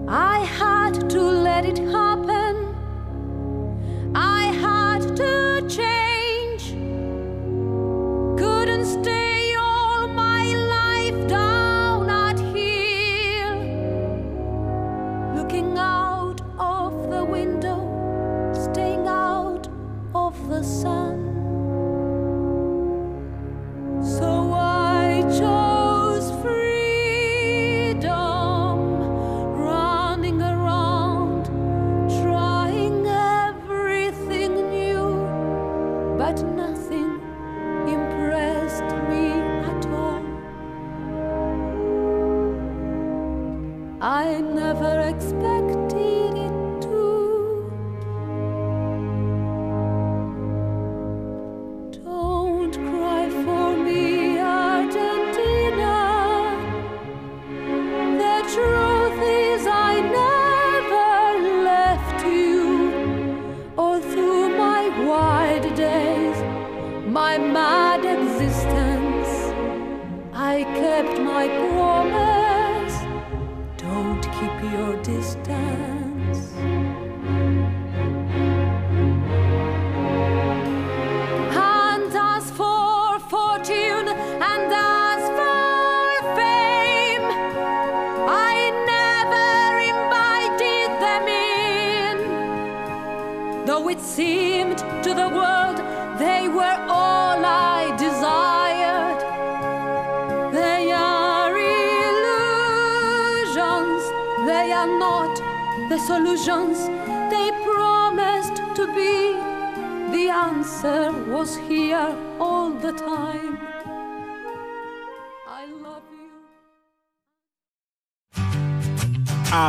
I had to let it happen. I had to change. Couldn't stay all my life down at here. Looking out of the window, staying out of the sun. So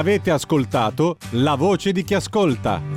Avete ascoltato La voce di chi ascolta.